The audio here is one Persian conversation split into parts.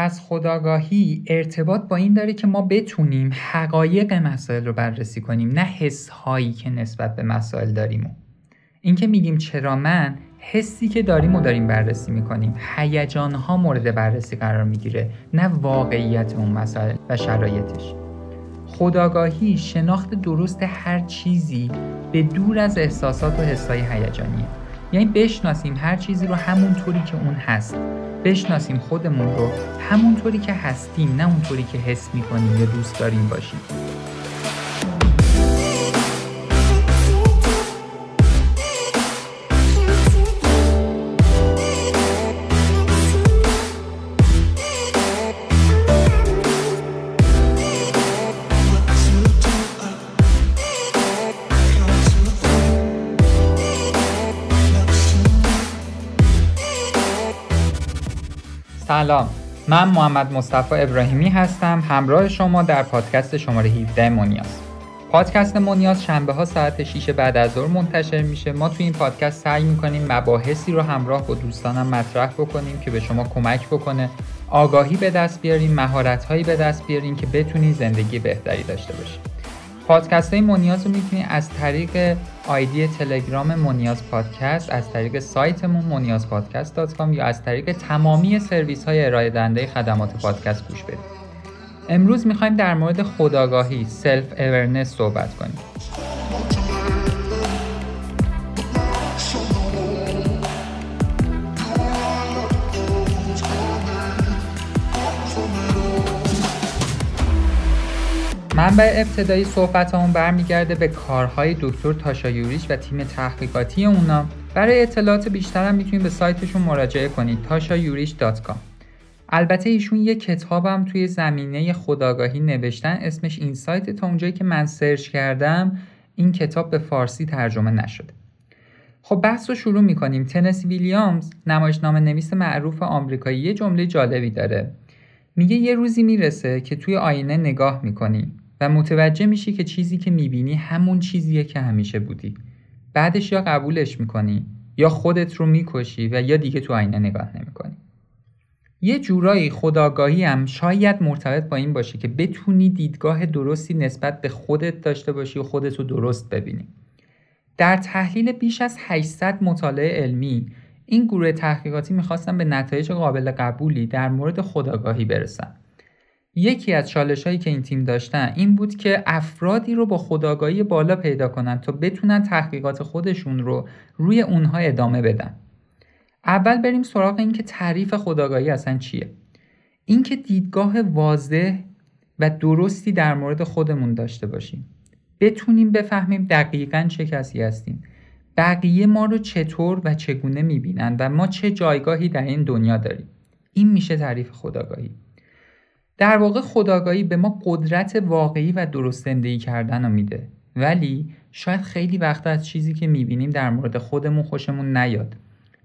پس خداگاهی ارتباط با این داره که ما بتونیم حقایق مسائل رو بررسی کنیم نه حس هایی که نسبت به مسائل داریم. اینکه میگیم چرا من حسی که داریم و داریم بررسی می‌کنیم. هیجان ها مورد بررسی قرار می‌گیره نه واقعیت اون مسائل و شرایطش. خداگاهی شناخت درست هر چیزی به دور از احساسات و حسای هیجانیه. یعنی بشناسیم هر چیزی رو همونطوری که اون هست. بشناسیم خودمون رو همونطوری که هستیم نه اونطوری که حس می‌کنیم یا دوست داریم باشیم. سلام. من محمد مصطفی ابراهیمی هستم همراه شما در پادکست شماره 17 مونیاز. پادکست مونیاز شنبه ها ساعت 6 بعد از ظهر منتشر میشه. ما توی این پادکست سعی می‌کنیم مباحثی رو همراه با دوستانم مطرح بکنیم که به شما کمک بکنه. آگاهی به دست بیاریم مهارت هایی به دست بیاریم که بتونید زندگی بهتری داشته باشید پادکست های مونیاز رو می‌تونید از طریق آیدی تلگرام مونیاز پادکست از طریق سایتمون مونیاز پادکست یا از طریق تمامی سرویس های ارائه دهنده خدمات پادکست گوش بدید امروز می‌خوایم در مورد خودآگاهی self awareness صحبت کنیم. منبع ابتدایی صحبت همون برمیگرده به کارهای دکتر تاشا یوریش و تیم تحقیقاتی اونا. برای اطلاعات بیشتر هم می‌تونید به سایتشون مراجعه کنید tashayurish.com البته ایشون یه کتابم توی زمینه خداگاهی نوشتن اسمش این سایت تا اونجایی که من سرچ کردم این کتاب به فارسی ترجمه نشده. خب بحث رو شروع می‌کنیم. تنسی ویلیامز نمایشنامه نویس معروف آمریکایی یه جمله جالبی داره. میگه یه روزی می‌رسه که توی آینه نگاه می‌کنی. و متوجه میشی که چیزی که می‌بینی همون چیزیه که همیشه بودی. بعدش یا قبولش می‌کنی یا خودت رو می‌کشی و یا دیگه تو آینه نگاه نمی‌کنی. یه جورایی خداگاهی هم شاید مرتبط با این باشه که بتونی دیدگاه درستی نسبت به خودت داشته باشی و خودت رو درست ببینی. در تحلیل بیش از 800 مطالعه علمی این گروه تحقیقاتی می‌خواستن به نتایج قابل قبولی در مورد خداگاهی برسن یکی از چالش هایی که این تیم داشتن این بود که افرادی رو با خداگاهی بالا پیدا کنن تا بتونن تحقیقات خودشون رو روی اونها ادامه بدن. اول بریم سراغ این که تعریف خداگاهی اصلا چیه. اینکه دیدگاه واضح و درستی در مورد خودمون داشته باشیم. بتونیم بفهمیم دقیقا چه کسی هستیم. بقیه ما رو چطور و چگونه می‌بینن و ما چه جایگاهی در این دنیا داریم. این میشه تعریف خداگاهی در واقع خداگاهی به ما قدرت واقعی و درست زندگی کردن رو میده. ولی شاید خیلی وقت از چیزی که می‌بینیم در مورد خودمون خوشمون نیاد.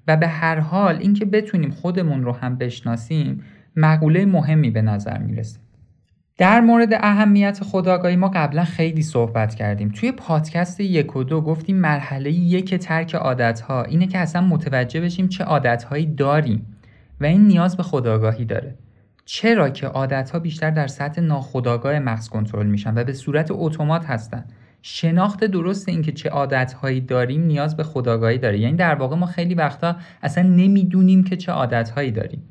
و به هر حال اینکه بتونیم خودمون رو هم بشناسیم مقوله مهمی به نظر می‌رسه. در مورد اهمیت خداگاهی ما قبلا خیلی صحبت کردیم. توی پادکست یک و دو گفتیم مرحله یک ترک عادتها اینه که اصلا متوجه بشیم چه عادتهایی داریم و این نیاز به خداگاهی داره. چرا که عادتها بیشتر در سطح ناخودآگاه مغز کنترل میشن و به صورت اتومات هستن؟ شناخت درست اینکه چه عادتهایی داریم نیاز به خودآگاهی داره. یعنی در واقع ما خیلی وقتا اصلا نمی‌دونیم که چه عادتهایی داریم.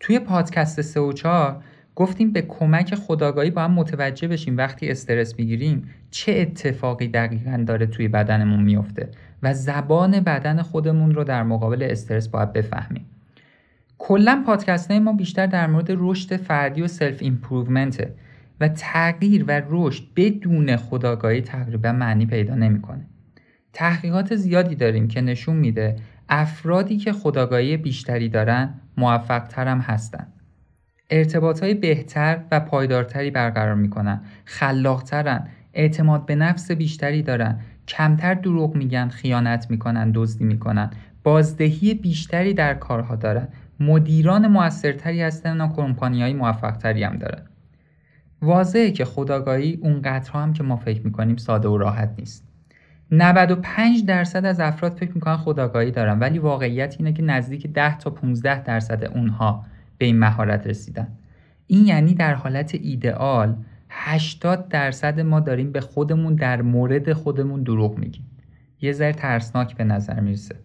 توی پادکست 3 و 4 گفتیم به کمک خودآگاهی با هم متوجه بشیم وقتی استرس می‌گیریم چه اتفاقی دقیقا داره توی بدنمون میفته و زبان بدن خودمون رو در مقابل استرس باید بفهمیم. کلا پادکست ما بیشتر در مورد رشد فردی و self improvement ه و تغییر و رشد بدون خداگاهی تقریبا معنی پیدا نمی‌کنه. تحقیقات زیادی داریم که نشون میده افرادی که خداگاهی بیشتری دارن موفق هم هستن. ارتباط های بهتر و پایدارتری برقرار می‌کنن، خلاقترن، اعتماد به نفس بیشتری دارن، کمتر دروغ میگن، خیانت می‌کنن، دزدی می‌کنن، بازدهی بیشتری در کارها دارن مدیران موثرتری هستن و کمپانی های موفقتری هم دارن. واضحه که خداگاهی اونقدرها هم که ما فکر می‌کنیم ساده و راحت نیست. 95 درصد از افراد فکر می‌کنن خداگاهی دارن ولی واقعیت اینه که نزدیک 10 تا 15 درصد اونها به این مهارت رسیدن. این یعنی در حالت ایدئال 80 درصد ما داریم به خودمون در مورد خودمون دروغ میگیم. یه ذره ترسناک به نظر می‌رسه.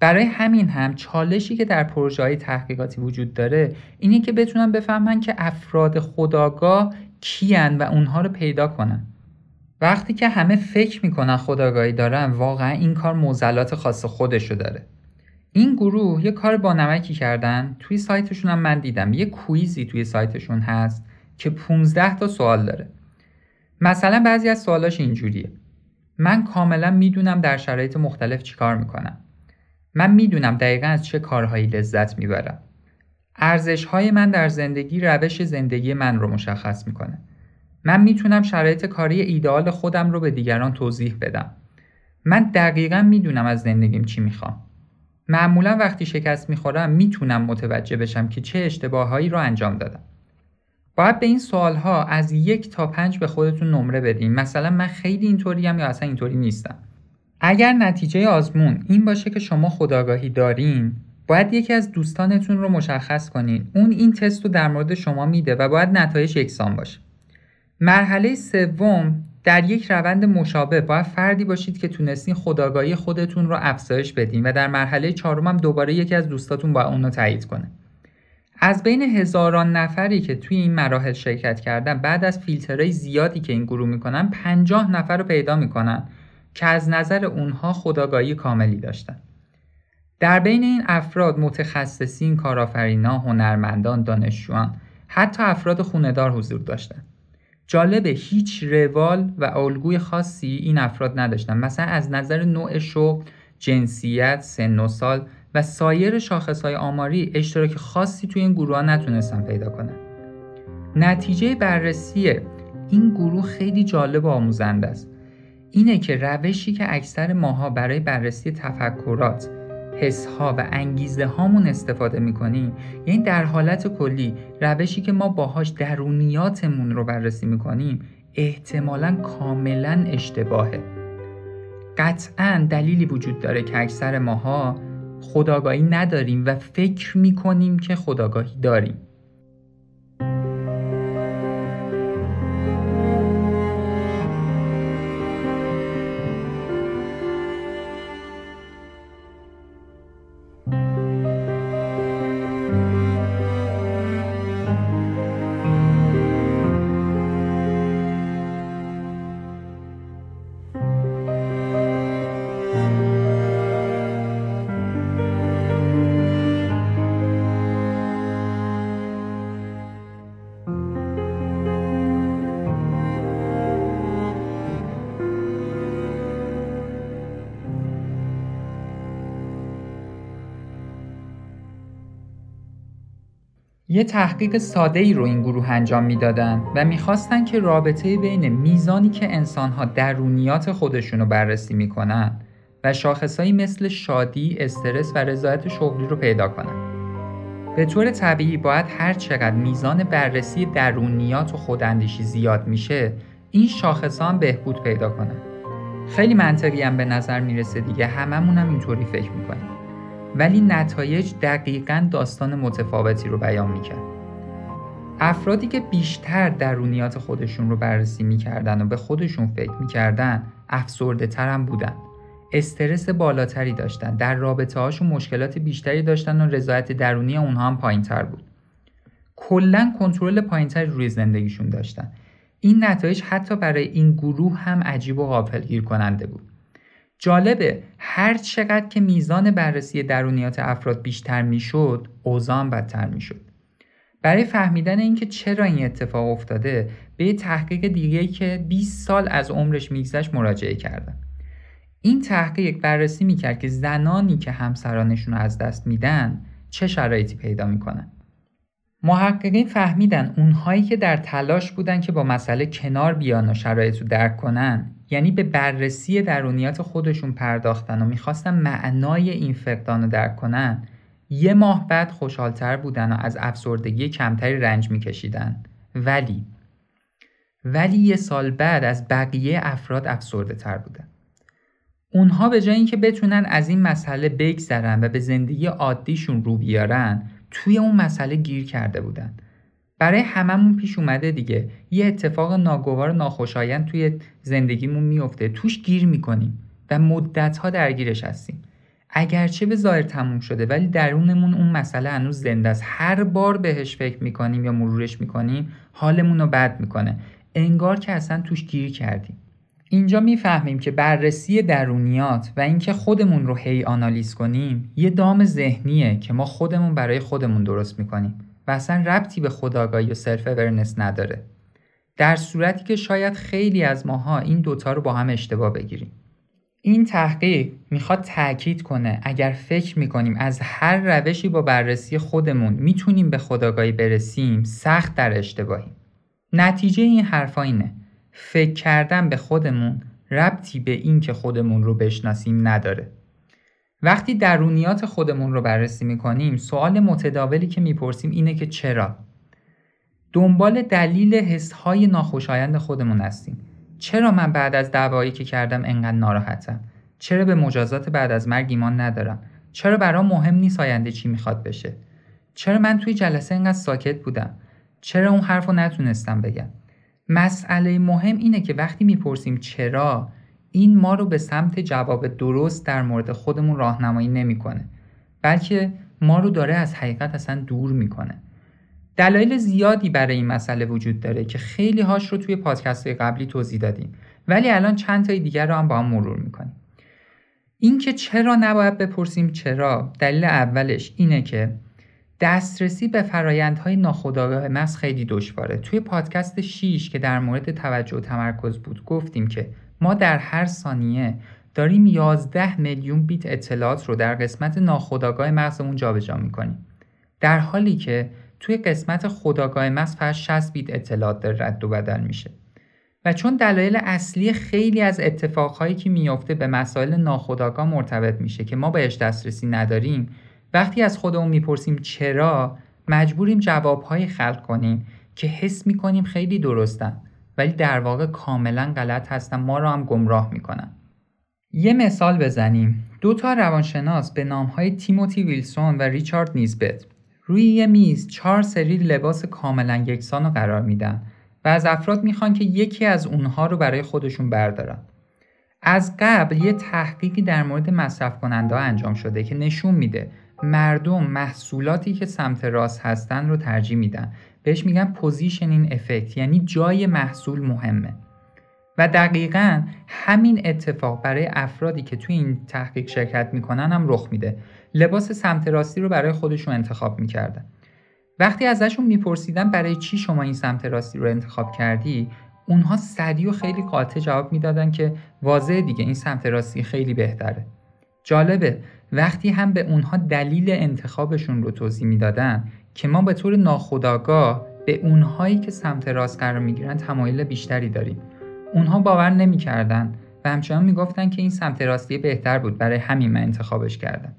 برای همین هم چالشی که در پروژه های تحقیقاتی وجود داره اینه که بتونن بفهمن که افراد خداگاه کیان و اونها رو پیدا کنن. وقتی که همه فکر می‌کنن خداگاهی دارن واقعا این کار موزلات خاص خودشو داره. این گروه یه کار با نمکی کردن. توی سایتشون هم من دیدم. یه کویزی توی سایتشون هست که 15 تا سوال داره. مثلا بعضی از سوالاش اینجوریه. من کاملا می‌دونم در شرایط مختلف چیکار می‌کنم. من می‌دونم دقیقا از چه کارهایی لذت می‌برم. ارزش های من در زندگی روش زندگی من رو مشخص می‌کنه. من می‌تونم شرایط کاری ایدئال خودم رو به دیگران توضیح بدم. من دقیقا می‌دونم از زندگیم چی می‌خوام. معمولا وقتی شکست می‌خورم می‌تونم متوجه بشم که چه اشتباههایی رو انجام دادم. باید به این سوال ها از یک تا پنج به خودتون نمره بدین. مثلا من خیلی اینطوریم یا اصلا اینطوری نیستم. اگر نتیجه آزمون این باشه که شما خداگاهی دارین باید یکی از دوستانتون رو مشخص کنین. اون این تست رو در مورد شما میده و باید نتایج یکسان باشه. مرحله سوم در یک روند مشابه باید فردی باشید که تونستین خداگاهی خودتون رو افزایش بدین و در مرحله چهارم هم دوباره یکی از دوستاتون باید اون رو تایید کنه. از بین هزاران نفری که توی این مراحل شرکت کردن بعد از فیلترهای زیادی که این گروه می‌کنن پنجاه نفر رو پیدا می‌کنن. که از نظر اونها خداگاهی کاملی داشتن. در بین این افراد متخصصین، کارآفرینا، هنرمندان، دانشجویان حتی افراد خوندار حضور داشتند. جالبه هیچ روال و الگوی خاصی این افراد نداشتن. مثلا از نظر نوع شغل جنسیت سن و سال و سایر شاخصهای آماری اشتراک خاصی توی این گروه ها نتونستن پیدا کنن. نتیجه بررسی این گروه خیلی جالب و آموزنده است. اینه که روشی که اکثر ماها برای بررسی تفکرات حسها و انگیزه هامون استفاده می‌کنیم یعنی در حالت کلی روشی که ما باهاش درونیاتمون رو بررسی می‌کنیم احتمالا کاملا اشتباهه. قطعا دلیلی وجود داره که اکثر ماها خداگاهی نداریم و فکر می‌کنیم که خداگاهی داریم. یه تحقیق ساده ای رو این گروه انجام می‌دادن و می‌خواستن که رابطه بین میزانی که انسانها درونیات خودشون رو بررسی می‌کنن و شاخصهایی مثل شادی، استرس و رضایت شغلی رو پیدا کنن. به طور طبیعی باید هر چقدر میزان بررسی درونیات و خوداندیشی زیاد میشه این شاخص هم بهبود پیدا کنن. خیلی منطقی هم به نظر می‌رسه دیگه هممون هم اینطوری فکر می‌کنیم. ولی نتایج دقیقا داستان متفاوتی رو بیان می‌کرد. افرادی که بیشتر درونیات خودشون رو بررسی می‌کردن و به خودشون فکر می‌کردن افسرده تر بودن. استرس بالاتری داشتن در رابطه هاشون مشکلات بیشتری داشتن و رضایت درونی اونها هم پایین تر بود کلا کنترل پایینتری روی زندگیشون داشتن این نتایج حتی برای این گروه هم عجیب و غافلگیر کننده بود جالبه هر چقدر که میزان بررسی درونیات افراد بیشتر می‌شد اوضاع بدتر می‌شد. برای فهمیدن اینکه چرا این اتفاق افتاده به یه تحقیق دیگه که 20 سال از عمرش میگذشت مراجعه کردن این تحقیق بررسی می‌کرد که زنانی که همسرانشون رو از دست میدن چه شرایطی پیدا می‌کنن. محققین فهمیدن اونهایی که در تلاش بودن که با مسئله کنار بیان و شرایط رو درک کنن یعنی به بررسی درونیات خودشون پرداختن و می‌خواستن معنای این فقدان رو درک کنن یه ماه بعد خوشحالتر بودن و از افسردگی کمتری رنج میکشیدن. ولی ولی یه سال بعد از بقیه افراد افسرده تر بودن. اونها به جای اینکه بتونن از این مسئله بگذرن و به زندگی عادیشون رو بیارن توی اون مسئله گیر کرده بودن. برای هممون پیش اومده دیگه. یه اتفاق ناگوار ناخوشایند توی زندگیمون میفته. توش گیر می‌کنیم و مدتها درگیرش هستیم. اگرچه به ظاهر تموم شده ولی درونمون اون مسئله هنوز زنده است. هر بار بهش فکر می‌کنیم یا مرورش می‌کنیم حالمون رو بد می‌کنه. انگار که اصلا توش گیر کردیم. اینجا می‌فهمیم که بررسی درونیات و اینکه خودمون رو هی آنالیز کنیم یه دام ذهنیه که ما خودمون برای خودمون درست می‌کنیم و اصلا ربطی به خودآگاهی و self awareness نداره. در صورتی که شاید خیلی از ماها این دوتا رو با هم اشتباه بگیریم. این تحقیق می‌خواد تاکید کنه اگر فکر می‌کنیم از هر روشی با بررسی خودمون می‌تونیم به خداگاهی برسیم سخت در اشتباهیم. نتیجه این حرفا اینه. فکر کردن به خودمون ربطی به این که خودمون رو بشناسیم نداره. وقتی درونیات خودمون رو بررسی می‌کنیم سوال متداولی که می‌پرسیم اینه که چرا؟ دنبال دلیل حسهای ناخوشایند خودمون هستیم. چرا من بعد از دعوایی که کردم انقدر ناراحتم؟ چرا به مجازات بعد از مرگ ایمان ندارم؟ چرا برام مهم نیست آینده چی می‌خواد بشه؟ چرا من توی جلسه انقدر ساکت بودم؟ چرا اون حرف رو نتونستم بگم؟ مسئله مهم اینه که وقتی می‌پرسیم چرا این ما رو به سمت جواب درست در مورد خودمون راهنمایی نمی‌کنه بلکه ما رو داره از حقیقت اصلا دور می‌کنه. دلایل زیادی برای این مسئله وجود داره که خیلی هاش رو توی پادکست های قبلی توضیح دادیم ولی الان چند تای دیگر رو هم با هم مرور می‌کنیم. اینکه چرا نباید بپرسیم چرا دلیل اولش اینه که دسترسی به فرایندهای ناخودآگاه مغز خیلی دشواره. توی پادکست 6 که در مورد توجه و تمرکز بود گفتیم که ما در هر ثانیه داریم 11 میلیون بیت اطلاعات رو در قسمت ناخودآگاه مغزمون جابجا می‌کنیم. در حالی که توی قسمت خداگاه مغز فقط 60 بیت اطلاعات داره رد و بدل میشه. و چون دلایل اصلی خیلی از اتفاقهایی که میافته به مسائل ناخودآگاه مرتبط میشه که ما بهش دسترسی نداریم وقتی از خودمون می‌پرسیم چرا مجبوریم جوابهایی خلق کنیم که حس می‌کنیم خیلی درستن ولی در واقع کاملا غلط هستن ما رو هم گمراه می‌کنن یه مثال بزنیم دو تا روانشناس به نامهای تیموتی ویلسون و ریچارد نیزبت روی یه میز چهار سری لباس کاملا یکسان رو قرار میدن و از افراد می‌خوان که یکی از اونها رو برای خودشون بردارن. از قبل یه تحقیقی در مورد مصرف کننده انجام شده که نشون میده مردم محصولاتی که سمت راست هستن رو ترجیح میدن. بهش میگن پوزیشنین افکت یعنی جای محصول مهمه. و دقیقا همین اتفاق برای افرادی که توی این تحقیق شرکت می‌کنن هم رخ میده لباس سمت راستی رو برای خودشون انتخاب می‌کردن وقتی ازشون میپرسیدن برای چی شما این سمت راستی رو انتخاب کردی اونها سریع و خیلی قاطع جواب می‌دادن که واضح دیگه این سمت راستی خیلی بهتره جالبه وقتی هم به اونها دلیل انتخابشون رو توضیح می‌دادن که ما به طور ناخودآگاه به اونهایی که سمت راست قرار می‌گیرن تمایل بیشتری داریم. اونها باور نمی‌کردن و همچنان می‌گفتن که این سمت راستی بهتر بود برای همین من انتخابش کردم.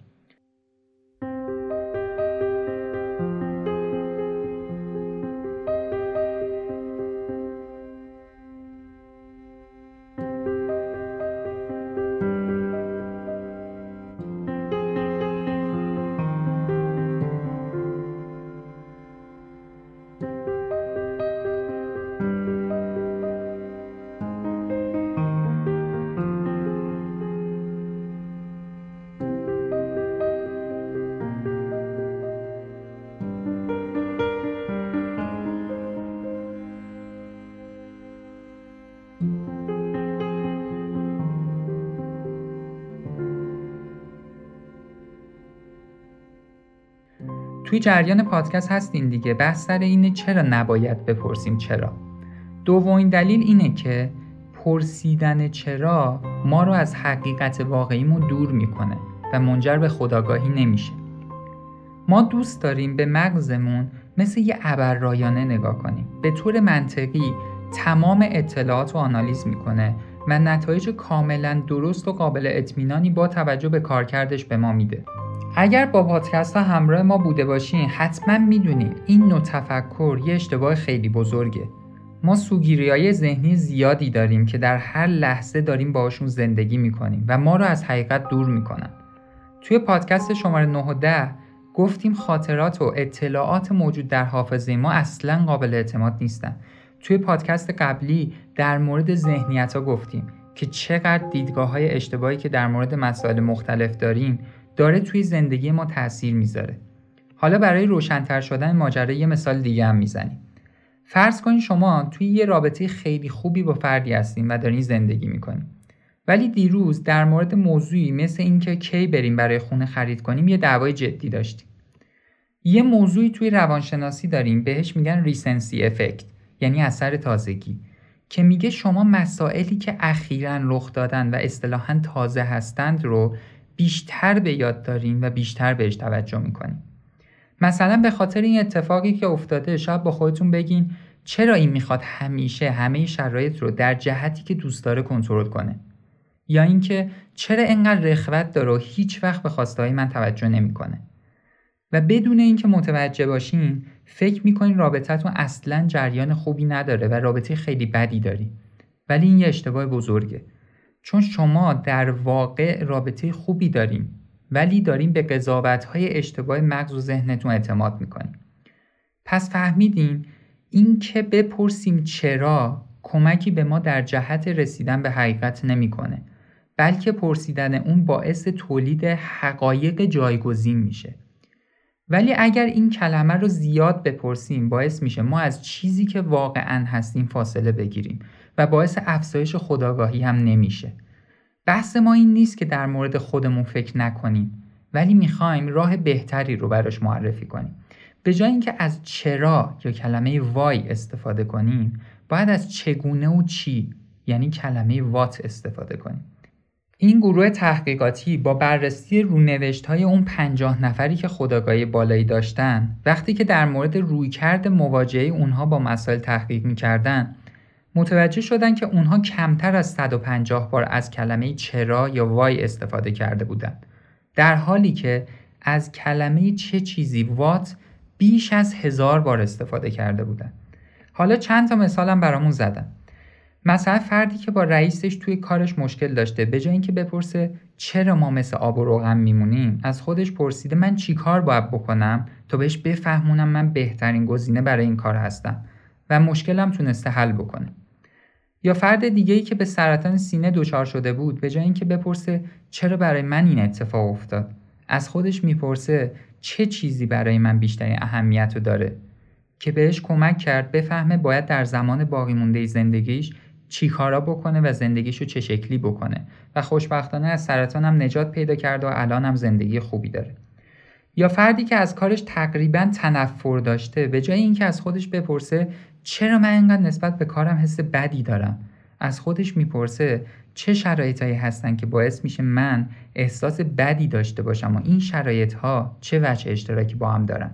توی جریان پادکست هستین دیگه. بحث سر اینه چرا نباید بپرسیم چرا. دومین دلیل اینه که پرسیدن چرا ما رو از حقیقت واقعیمون دور می‌کنه و منجر به خداگاهی نمیشه. ما دوست داریم به مغزمون مثل یه ابررایانه نگاه کنیم. به طور منطقی تمام اطلاعات رو آنالیز می‌کنه و نتایج کاملا درست و قابل اطمینانی با توجه به کارکردش به ما میده. اگر با پادکست همراه ما بوده باشین حتما می‌دونید این نوع تفکر یه اشتباه خیلی بزرگه. ما سوگیری های ذهنی زیادی داریم که در هر لحظه داریم باشون زندگی می‌کنیم و ما رو از حقیقت دور می‌کنن. توی پادکست شماره 9 و 10 گفتیم خاطرات و اطلاعات موجود در حافظه ما اصلا قابل اعتماد نیستن. توی پادکست قبلی در مورد ذهنیت ها گفتیم که چقدر دیدگاه های اشتباهی که در مورد مسائل مختلف داریم داره توی زندگی ما تاثیر می‌ذاره. حالا برای روشنتر شدن ماجرا یه مثال دیگه هم می‌زنیم. فرض کنید شما توی یه رابطه خیلی خوبی با فردی هستین و دارین زندگی می‌کنین. ولی دیروز در مورد موضوعی مثل اینکه کی بریم برای خونه خرید کنیم یه دعوای جدی داشتیم. یه موضوعی توی روانشناسی داریم بهش میگن ریسنسی افکت یعنی اثر تازگی که میگه شما مسائلی که اخیرا رخ دادن و اصطلاحا تازه هستند رو بیشتر به یاد دارین و بیشتر بهش توجه می‌کنین مثلا به خاطر این اتفاقی که افتاده شاید با خودتون بگین چرا این می‌خواد همیشه همه شرایط رو در جهتی که دوست داره کنترل کنه؟ یا اینکه چرا انقدر رخوت داره و هیچ وقت به خواستهای من توجه نمی‌کنه؟ و بدون اینکه متوجه باشین فکر می‌کنین رابطتون اصلا جریان خوبی نداره و رابطه خیلی بدی داری ولی این یه اشتباه بزرگه. چون شما در واقع رابطه خوبی دارین ولی داریم به قضاوت های اشتباه مغز و ذهنتون اعتماد می‌کنیم پس فهمیدین این که بپرسیم چرا کمکی به ما در جهت رسیدن به حقیقت نمی‌کنه بلکه پرسیدن اون باعث تولید حقایق جایگزین میشه. ولی اگر این کلمه رو زیاد بپرسیم باعث میشه ما از چیزی که واقعا هستیم فاصله بگیریم. و باعث افزایش خداگاهی هم نمیشه. بحث ما این نیست که در مورد خودمون فکر نکنیم ولی می‌خوایم راه بهتری رو براش معرفی کنیم. به جای اینکه از چرا یا کلمه وای استفاده کنیم باید از چگونه و چی یعنی کلمه وات استفاده کنیم. این گروه تحقیقاتی با بررسی رونوشت های اون پنجاه نفری که خداگاهی بالایی داشتن وقتی که در مورد رویکرد مواجهه اونها با مسائل تحقیق می‌کردن متوجه شدن که اونها کمتر از 150 بار از کلمه چرا یا وای استفاده کرده بودند. در حالی که از کلمه چه چیزی وات بیش از هزار بار استفاده کرده بودند. حالا چند تا مثالم برامون زدم. مثلا فردی که با رئیسش توی کارش مشکل داشته به جای اینکه بپرسه چرا ما مثل آب و روغن میمونیم از خودش پرسیده من چی کار باید بکنم تا بهش بفهمونم من بهترین گزینه برای این کار هستم و مشکلم تونسته حل بکنه. یا فرد دیگه که به سرطان سینه دچار شده بود به جای اینکه بپرسه چرا برای من این اتفاق افتاد؟ از خودش می‌پرسه چه چیزی برای من بیشترین اهمیت رو داره؟ که بهش کمک کرد بفهمه باید در زمان باقی مونده زندگیش چی کارا بکنه و زندگیشو چه شکلی بکنه. و خوشبختانه از سرطان هم نجات پیدا کرده و الان هم زندگی خوبی داره. یا فردی که از کارش تقریبا تنفر داشته به جای اینکه از خودش بپرسه چرا من اینقدر نسبت به کارم حس بدی دارم از خودش می‌پرسه چه شرایطهایی هستن که باعث میشه من احساس بدی داشته باشم و این شرایط ها چه وجه اشتراکی با هم دارن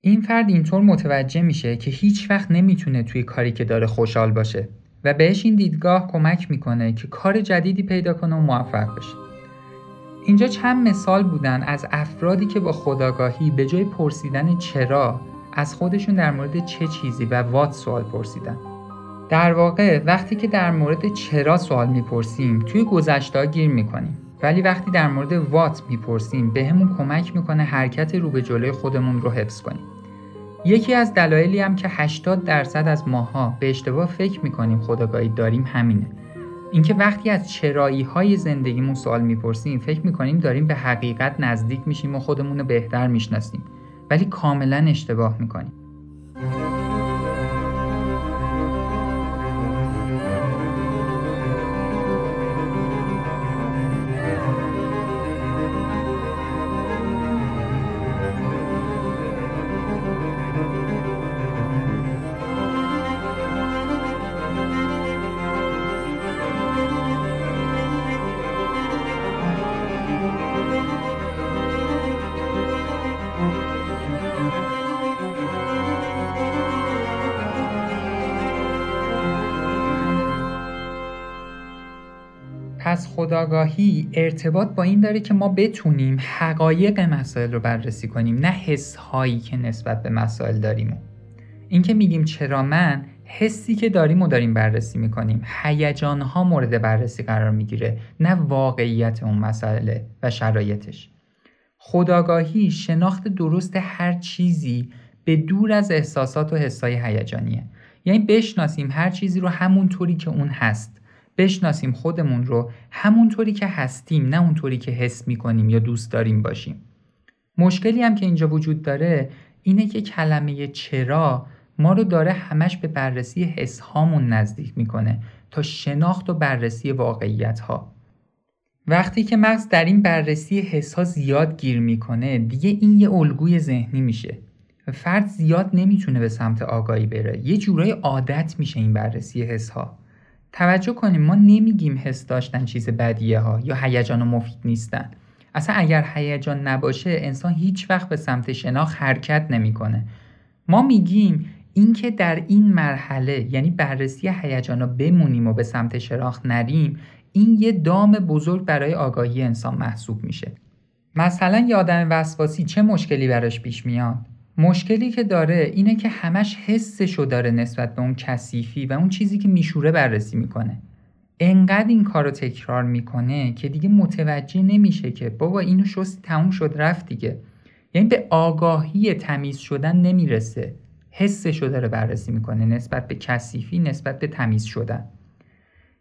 این فرد اینطور متوجه میشه که هیچ وقت نمی‌تونه توی کاری که داره خوشحال باشه و بهش این دیدگاه کمک می‌کنه که کار جدیدی پیدا کنه و موفق بشه. اینجا چند مثال بودن از افرادی که با خداگاهی به جای پرسیدن چرا از خودشون در مورد چه چیزی و وات سوال پرسیدن. در واقع وقتی که در مورد چرا سوال می‌پرسیم توی گذشته گیر می‌کنیم ولی وقتی در مورد وات می‌پرسیم بهمون کمک می‌کنه حرکت رو به جلوی خودمون رو حفظ کنیم. یکی از دلایلی هم که 80 درصد از ماها به اشتباه فکر می‌کنیم خداگاهی داریم همینه اینکه وقتی از چرایی های زندگیمون سوال می‌پرسیم فکر می‌کنیم داریم به حقیقت نزدیک میشیم و خودمون رو بهتر می‌شناسیم ولی کاملا اشتباه می‌کنیم. پس خداگاهی ارتباط با این داره که ما بتونیم حقایق مسائل رو بررسی کنیم نه حس هایی که نسبت به مسائل داریم. اینکه میگیم چرا من حسی که داریم و داریم بررسی می‌کنیم. هیجان ها مورد بررسی قرار می‌گیره نه واقعیت اون مسئله و شرایطش. خداگاهی شناخت درست هر چیزی به دور از احساسات و حسای هیجانیه. یعنی بشناسیم هر چیزی رو همونطوری که اون هست. بشناسیم خودمون رو همونطوری که هستیم نه اونطوری که حس می‌کنیم یا دوست داریم باشیم. مشکلی هم که اینجا وجود داره اینه که کلمه چرا ما رو داره همش به بررسی حس هامون نزدیک می‌کنه تا شناخت و بررسی واقعیت ها وقتی که مغز در این بررسی حس ها زیاد گیر می‌کنه دیگه این یه الگوی ذهنی میشه. فرد زیاد نمی‌تونه به سمت آگاهی بره. یه جورای عادت میشه این بررسی حس ها توجه کنیم ما نمیگیم حس داشتن چیز بدیه ها یا هیجان و مفید نیستن. اصلا اگر هیجان نباشه انسان هیچ وقت به سمت شناخت حرکت نمی‌کنه. ما میگیم اینکه در این مرحله یعنی بررسی هیجان رو بمونیم و به سمت شناخت نریم این یه دام بزرگ برای آگاهی انسان محسوب میشه. مثلا یه آدم وسواسی چه مشکلی براش پیش میاد؟ مشکلی که داره اینه که همش حسشو داره نسبت به اون کثیفی و اون چیزی که میشوره بررسی می‌کنه. انقدر این کار رو تکرار می‌کنه که دیگه متوجه نمیشه که بابا اینو شستی تموم شد رفت دیگه. یعنی به آگاهی تمیز شدن نمی‌رسه. حسشو داره بررسی می‌کنه نسبت به کثیفی نسبت به تمیز شدن.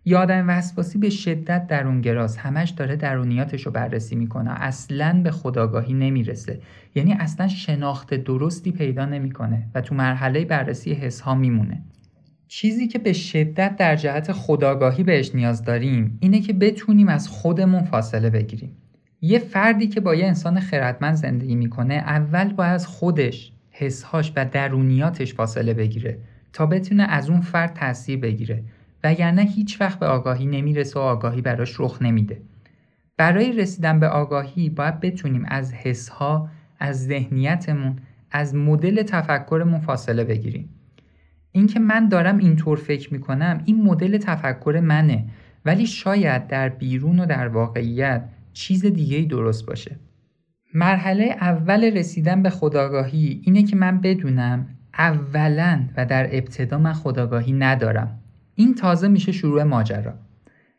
یادم وسواسی به شدت درونگراست همش داره درونیاتش رو بررسی می‌کنه. اصلا به خداگاهی نمی‌رسه. یعنی اصلا شناخت درستی پیدا نمی‌کنه و تو مرحله بررسی حس ها میمونه. چیزی که به شدت در جهت خداگاهی بهش نیاز داریم اینه که بتونیم از خودمون فاصله بگیریم. یه فردی که با یه انسان خردمند زندگی می‌کنه اول باید از خودش حسهاش و درونیاتش فاصله بگیره تا بتونه از اون فرد تاثیر بگیره. وگرنه هیچ وقت به آگاهی نمی‌رسه و آگاهی براش رخ نمیده. برای رسیدن به آگاهی باید بتونیم از حسها از ذهنیتمون از مدل تفکرمون فاصله بگیریم. اینکه من دارم اینطور فکر می‌کنم این مدل تفکر منه. ولی شاید در بیرون و در واقعیت چیز دیگه درست باشه. مرحله اول رسیدن به خداگاهی اینه که من بدونم اولا و در ابتدا من خداگاهی ندارم. این تازه میشه شروع ماجرا.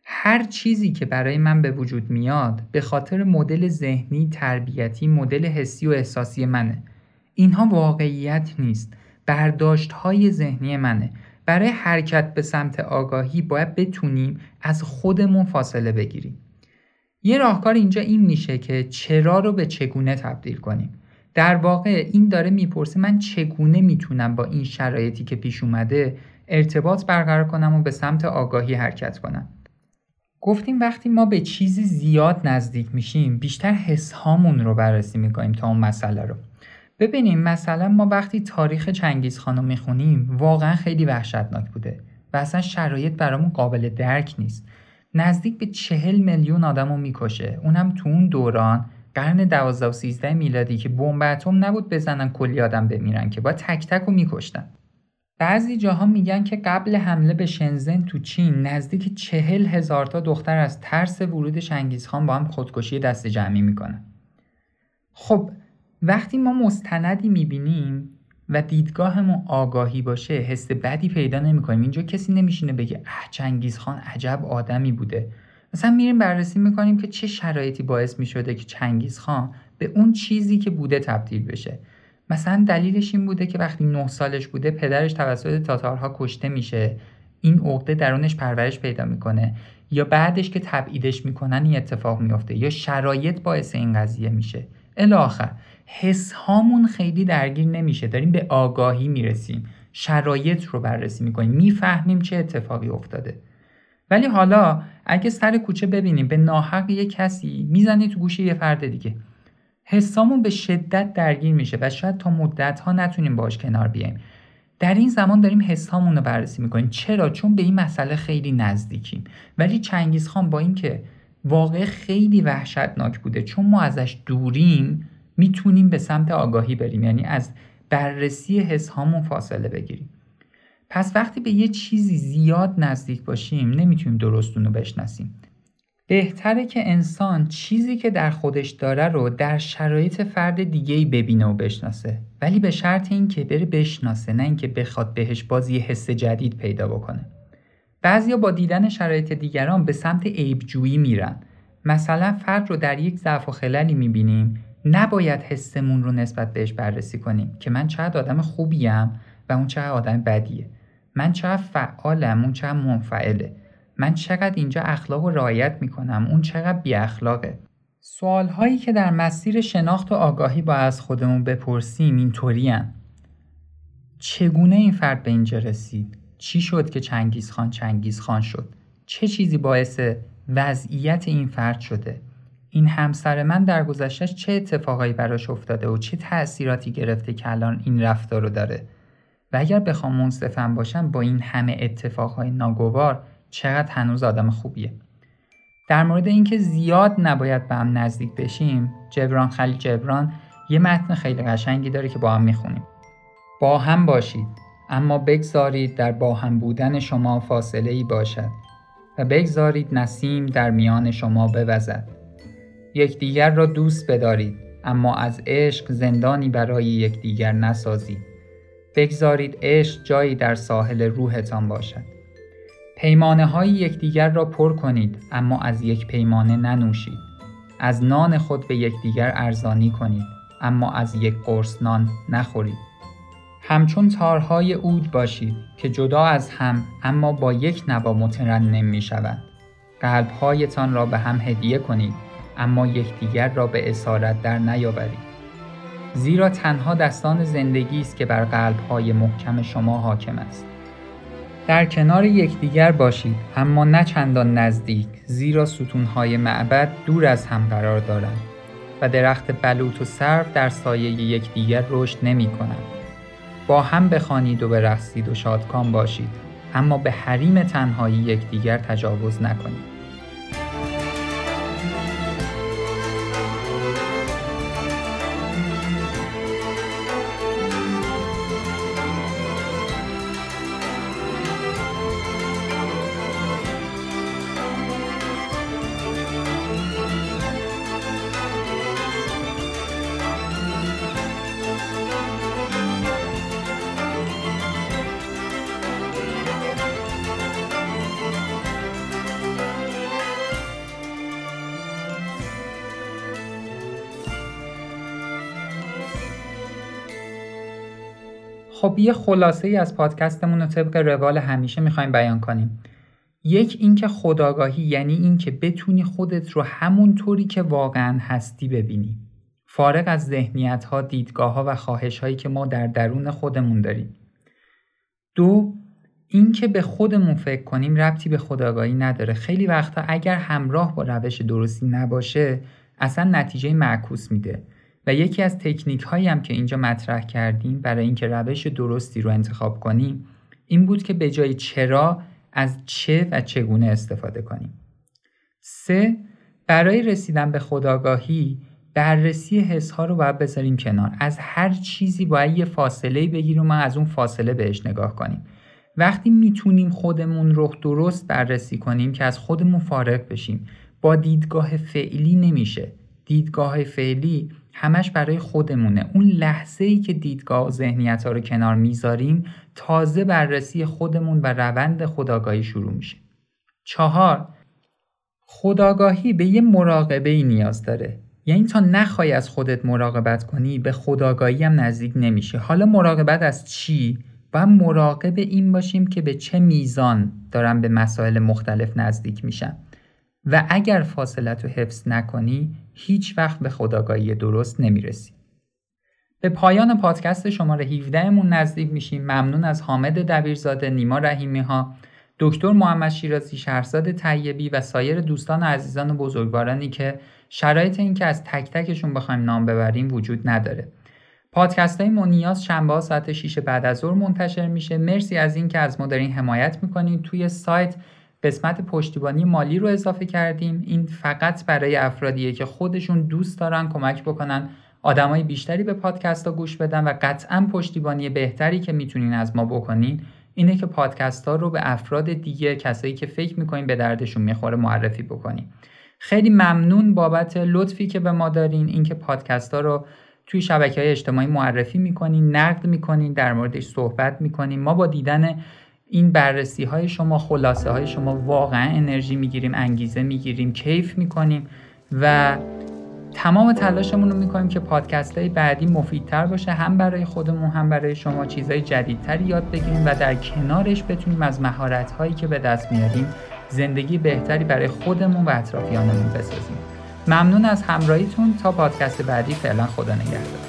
هر چیزی که برای من به وجود میاد به خاطر مدل ذهنی، تربیتی، مدل حسی و احساسی منه. اینها واقعیت نیست. برداشت های ذهنی منه. برای حرکت به سمت آگاهی باید بتونیم از خودمون فاصله بگیریم. یه راهکار اینجا این میشه که چرا رو به چگونه تبدیل کنیم. در واقع این داره می‌پرسه من چگونه می‌تونم با این شرایطی که پیش اومده ارتباط برقرار کنم و به سمت آگاهی حرکت کنم. گفتیم وقتی ما به چیزی زیاد نزدیک میشیم بیشتر حس هامون رو بررسی می‌کنیم تا اون مسئله رو. ببینیم مثلا ما وقتی تاریخ چنگیز خانو می‌خونیم واقعا خیلی وحشتناک بوده و اصلا شرایط برامون قابل درک نیست. نزدیک به چهل میلیون آدم رو می‌کشه. اونم تو اون دوران قرن دوازده و سیزده میلادی که بمب اتم نبود بزنن کلی آدم بمیرن که با تک تک رو میکشتن. بعضی جاها میگن که قبل حمله به شنزن تو چین نزدیک چهل هزار تا دختر از ترس ورود شنگیزخان با هم خودکشی دست جمعی می‌کنن. خب وقتی ما مستندی می‌بینیم و دیدگاهمون آگاهی باشه حس بدی پیدا نمی‌کنیم. اینجا کسی نمیشینه بگه اه چنگیز خان عجب آدمی بوده. مثلا میریم بررسی می‌کنیم که چه شرایطی باعث می‌شده که چنگیز خان به اون چیزی که بوده تبدیل بشه. مثلا دلیلش این بوده که وقتی نه سالش بوده پدرش توسط تاتارها کشته میشه. این عقده درونش پرورش پیدا می‌کنه. یا بعدش که تبعیدش می‌کنن این اتفاق میافته. یا شرایط باعث این قضیه میشه. الاخر حس هامون خیلی درگیر نمیشه. داریم به آگاهی می‌رسیم. شرایط رو بررسی می‌کنیم. می‌فهمیم چه اتفاقی افتاده. ولی حالا اگه سر کوچه ببینیم به ناحق یه کسی می‌زنی تو گوشه یه فرد دیگه. حسامون به شدت درگیر میشه و شاید تا مدت ها نتونیم باش کنار بیایم. در این زمان داریم حسامون رو بررسی می‌کنیم. چرا؟ چون به این مسئله خیلی نزدیکیم. ولی چنگیز خان با اینکه واقع خیلی وحشتناک بوده چون ما ازش دوریم می‌تونیم به سمت آگاهی بریم. یعنی از بررسی حس هامون فاصله بگیریم. پس وقتی به یه چیزی زیاد نزدیک باشیم نمی‌تونیم درست اونو بشناسیم. بهتره که انسان چیزی که در خودش داره رو در شرایط فرد دیگه ببینه و بشناسه. ولی به شرط اینکه بره بشناسه نه اینکه بخواد بهش باز یه حس جدید پیدا بکنه. بعضیا با دیدن شرایط دیگران به سمت عیبجویی میرن. مثلا فرد رو در یک ضعف و خللی می‌بینیم. نباید حسمون رو نسبت بهش بررسی کنیم که من چقدر آدم خوبیم و اون چقدر آدم بدیه. من چقدر فعالم اون چقدر منفعله. من چقدر اینجا اخلاق و رعایت می‌کنم اون چقدر بی اخلاقه سوال هایی که در مسیر شناخت و آگاهی با از خودمون بپرسیم اینطوری چگونه این فرد به اینجا رسید؟ چی شد که چنگیز خان چنگیز خان شد؟ چه چیزی باعث وضعیت این فرد شده؟ این همسر من در گذشتهش چه اتفاقایی براش افتاده و چه تأثیراتی گرفته که الان این رفتار رو داره؟ و اگر بخوام منصفم باشم با این همه اتفاقهای ناگوار چقدر هنوز آدم خوبیه. در مورد اینکه زیاد نباید به هم نزدیک بشیم جبران خلیل جبران یه متن خیلی قشنگی داره که با هم می‌خونیم. با هم باشید اما بگذارید در با هم بودن شما فاصله ای باشد و بگذارید نسیم در میان شما بوزد. یکدیگر را دوست بدارید اما از عشق زندانی برای یکدیگر نسازید. بگذارید عشق جایی در ساحل روحتان باشد. پیمانه های یکدیگر را پر کنید اما از یک پیمانه ننوشید. از نان خود به یکدیگر ارزانی کنید اما از یک قرص نان نخورید. همچون تارهای اود باشید که جدا از هم اما با یک نوا مترنم می شوند. قلبهایتان را به هم هدیه کنید اما یکدیگر را به اسارت در نیاورید. زیرا تنها دستان زندگی است که بر قلبهای محکم شما حاکم است. در کنار یکدیگر باشید اما نه چندان نزدیک زیرا ستونهای معبد دور از هم قرار دارند و درخت بلوط و سرو در سایه یکدیگر رشد نمی کنند. با هم بخوانید و برقصید و شادکام باشید اما به حریم تنهایی یکدیگر تجاوز نکنید. خب یه خلاصه ای از پادکستمون رو طبق روال همیشه می‌خوایم بیان کنیم. یک اینکه خداگاهی یعنی اینکه بتونی خودت رو همون طوری که واقعا هستی ببینی. فارغ از ذهنیت ها دیدگاه ها و خواهش هایی که ما در درون خودمون داریم. دو اینکه به خودمون فکر کنیم ربطی به خداگاهی نداره. خیلی وقتا اگر همراه با روش درستی نباشه اصلا نتیجه معکوس میده. و یکی از تکنیک هایی هم که اینجا مطرح کردیم برای اینکه روش درستی رو انتخاب کنیم این بود که به جای چرا از چه و چگونه استفاده کنیم. سه برای رسیدن به خداگاهی بررسی حس ها رو باید بذاریم کنار. از هر چیزی باید یه فاصله بگیریم و از اون فاصله بهش نگاه کنیم. وقتی می‌تونیم خودمون رو درست بررسی کنیم که از خودمون فارغ بشیم با دیدگاه فعلی نمیشه. دیدگاه فعلی همش برای خودمونه. اون لحظه ای که دیدگاه و ذهنیت ها رو کنار می‌ذاریم تازه بررسی خودمون و روند خداگاهی شروع میشه. چهار خداگاهی به یه مراقبه ای نیاز داره. یعنی تا نخوای از خودت مراقبت کنی به خداگاهی هم نزدیک نمیشه حالا مراقبت از چی؟ و مراقب این باشیم که به چه میزان دارم به مسائل مختلف نزدیک میشم و اگر فاصلت رو حفظ نکنی هیچ وقت به خداگاهی درست نمی‌رسی. به پایان پادکست شماره 17 مون نزدیک میشیم. ممنون از حامد دبیرزاده نیما رحیمی ها دکتر محمد شیرازی شهرزاد طیبی و سایر دوستان و عزیزان و بزرگوارانی که شرایط این که از تک تکشون بخوایم نام ببریم وجود نداره. پادکست های منیاز شنبه ساعت 6 بعد از ظهر منتشر میشه. مرسی از اینکه از ما دارین حمایت می‌کنید توی سایت قسمت پشتیبانی مالی رو اضافه کردیم. این فقط برای افرادیه که خودشون دوست دارن کمک بکنن. آدمای بیشتری به پادکست ها گوش بدن و قطعا پشتیبانی بهتری که می‌تونین از ما بکنین اینه که پادکست ها رو به افراد دیگه کسایی که فکر می‌کنین به دردشون می‌خوره معرفی بکنین. خیلی ممنون بابت لطفی که به ما دارین. اینکه پادکست ها رو توی شبکه های اجتماعی معرفی می‌کنین نقد می‌کنین در موردش صحبت می‌کنین. ما با دیدن این بررسی های شما خلاصه های شما واقعا انرژی می‌گیریم انگیزه می‌گیریم کیف می‌کنیم و تمام تلاشمون رو می‌کنیم که پادکست های بعدی مفیدتر باشه هم برای خودمون هم برای شما چیزهای جدیدتری یاد بگیریم و در کنارش بتونیم از مهارت هایی که به دست میاریم زندگی بهتری برای خودمون و اطرافیانمون بسازیم. ممنون از همراهیتون. تا پادکست بعدی فعلا خدا نگهدار.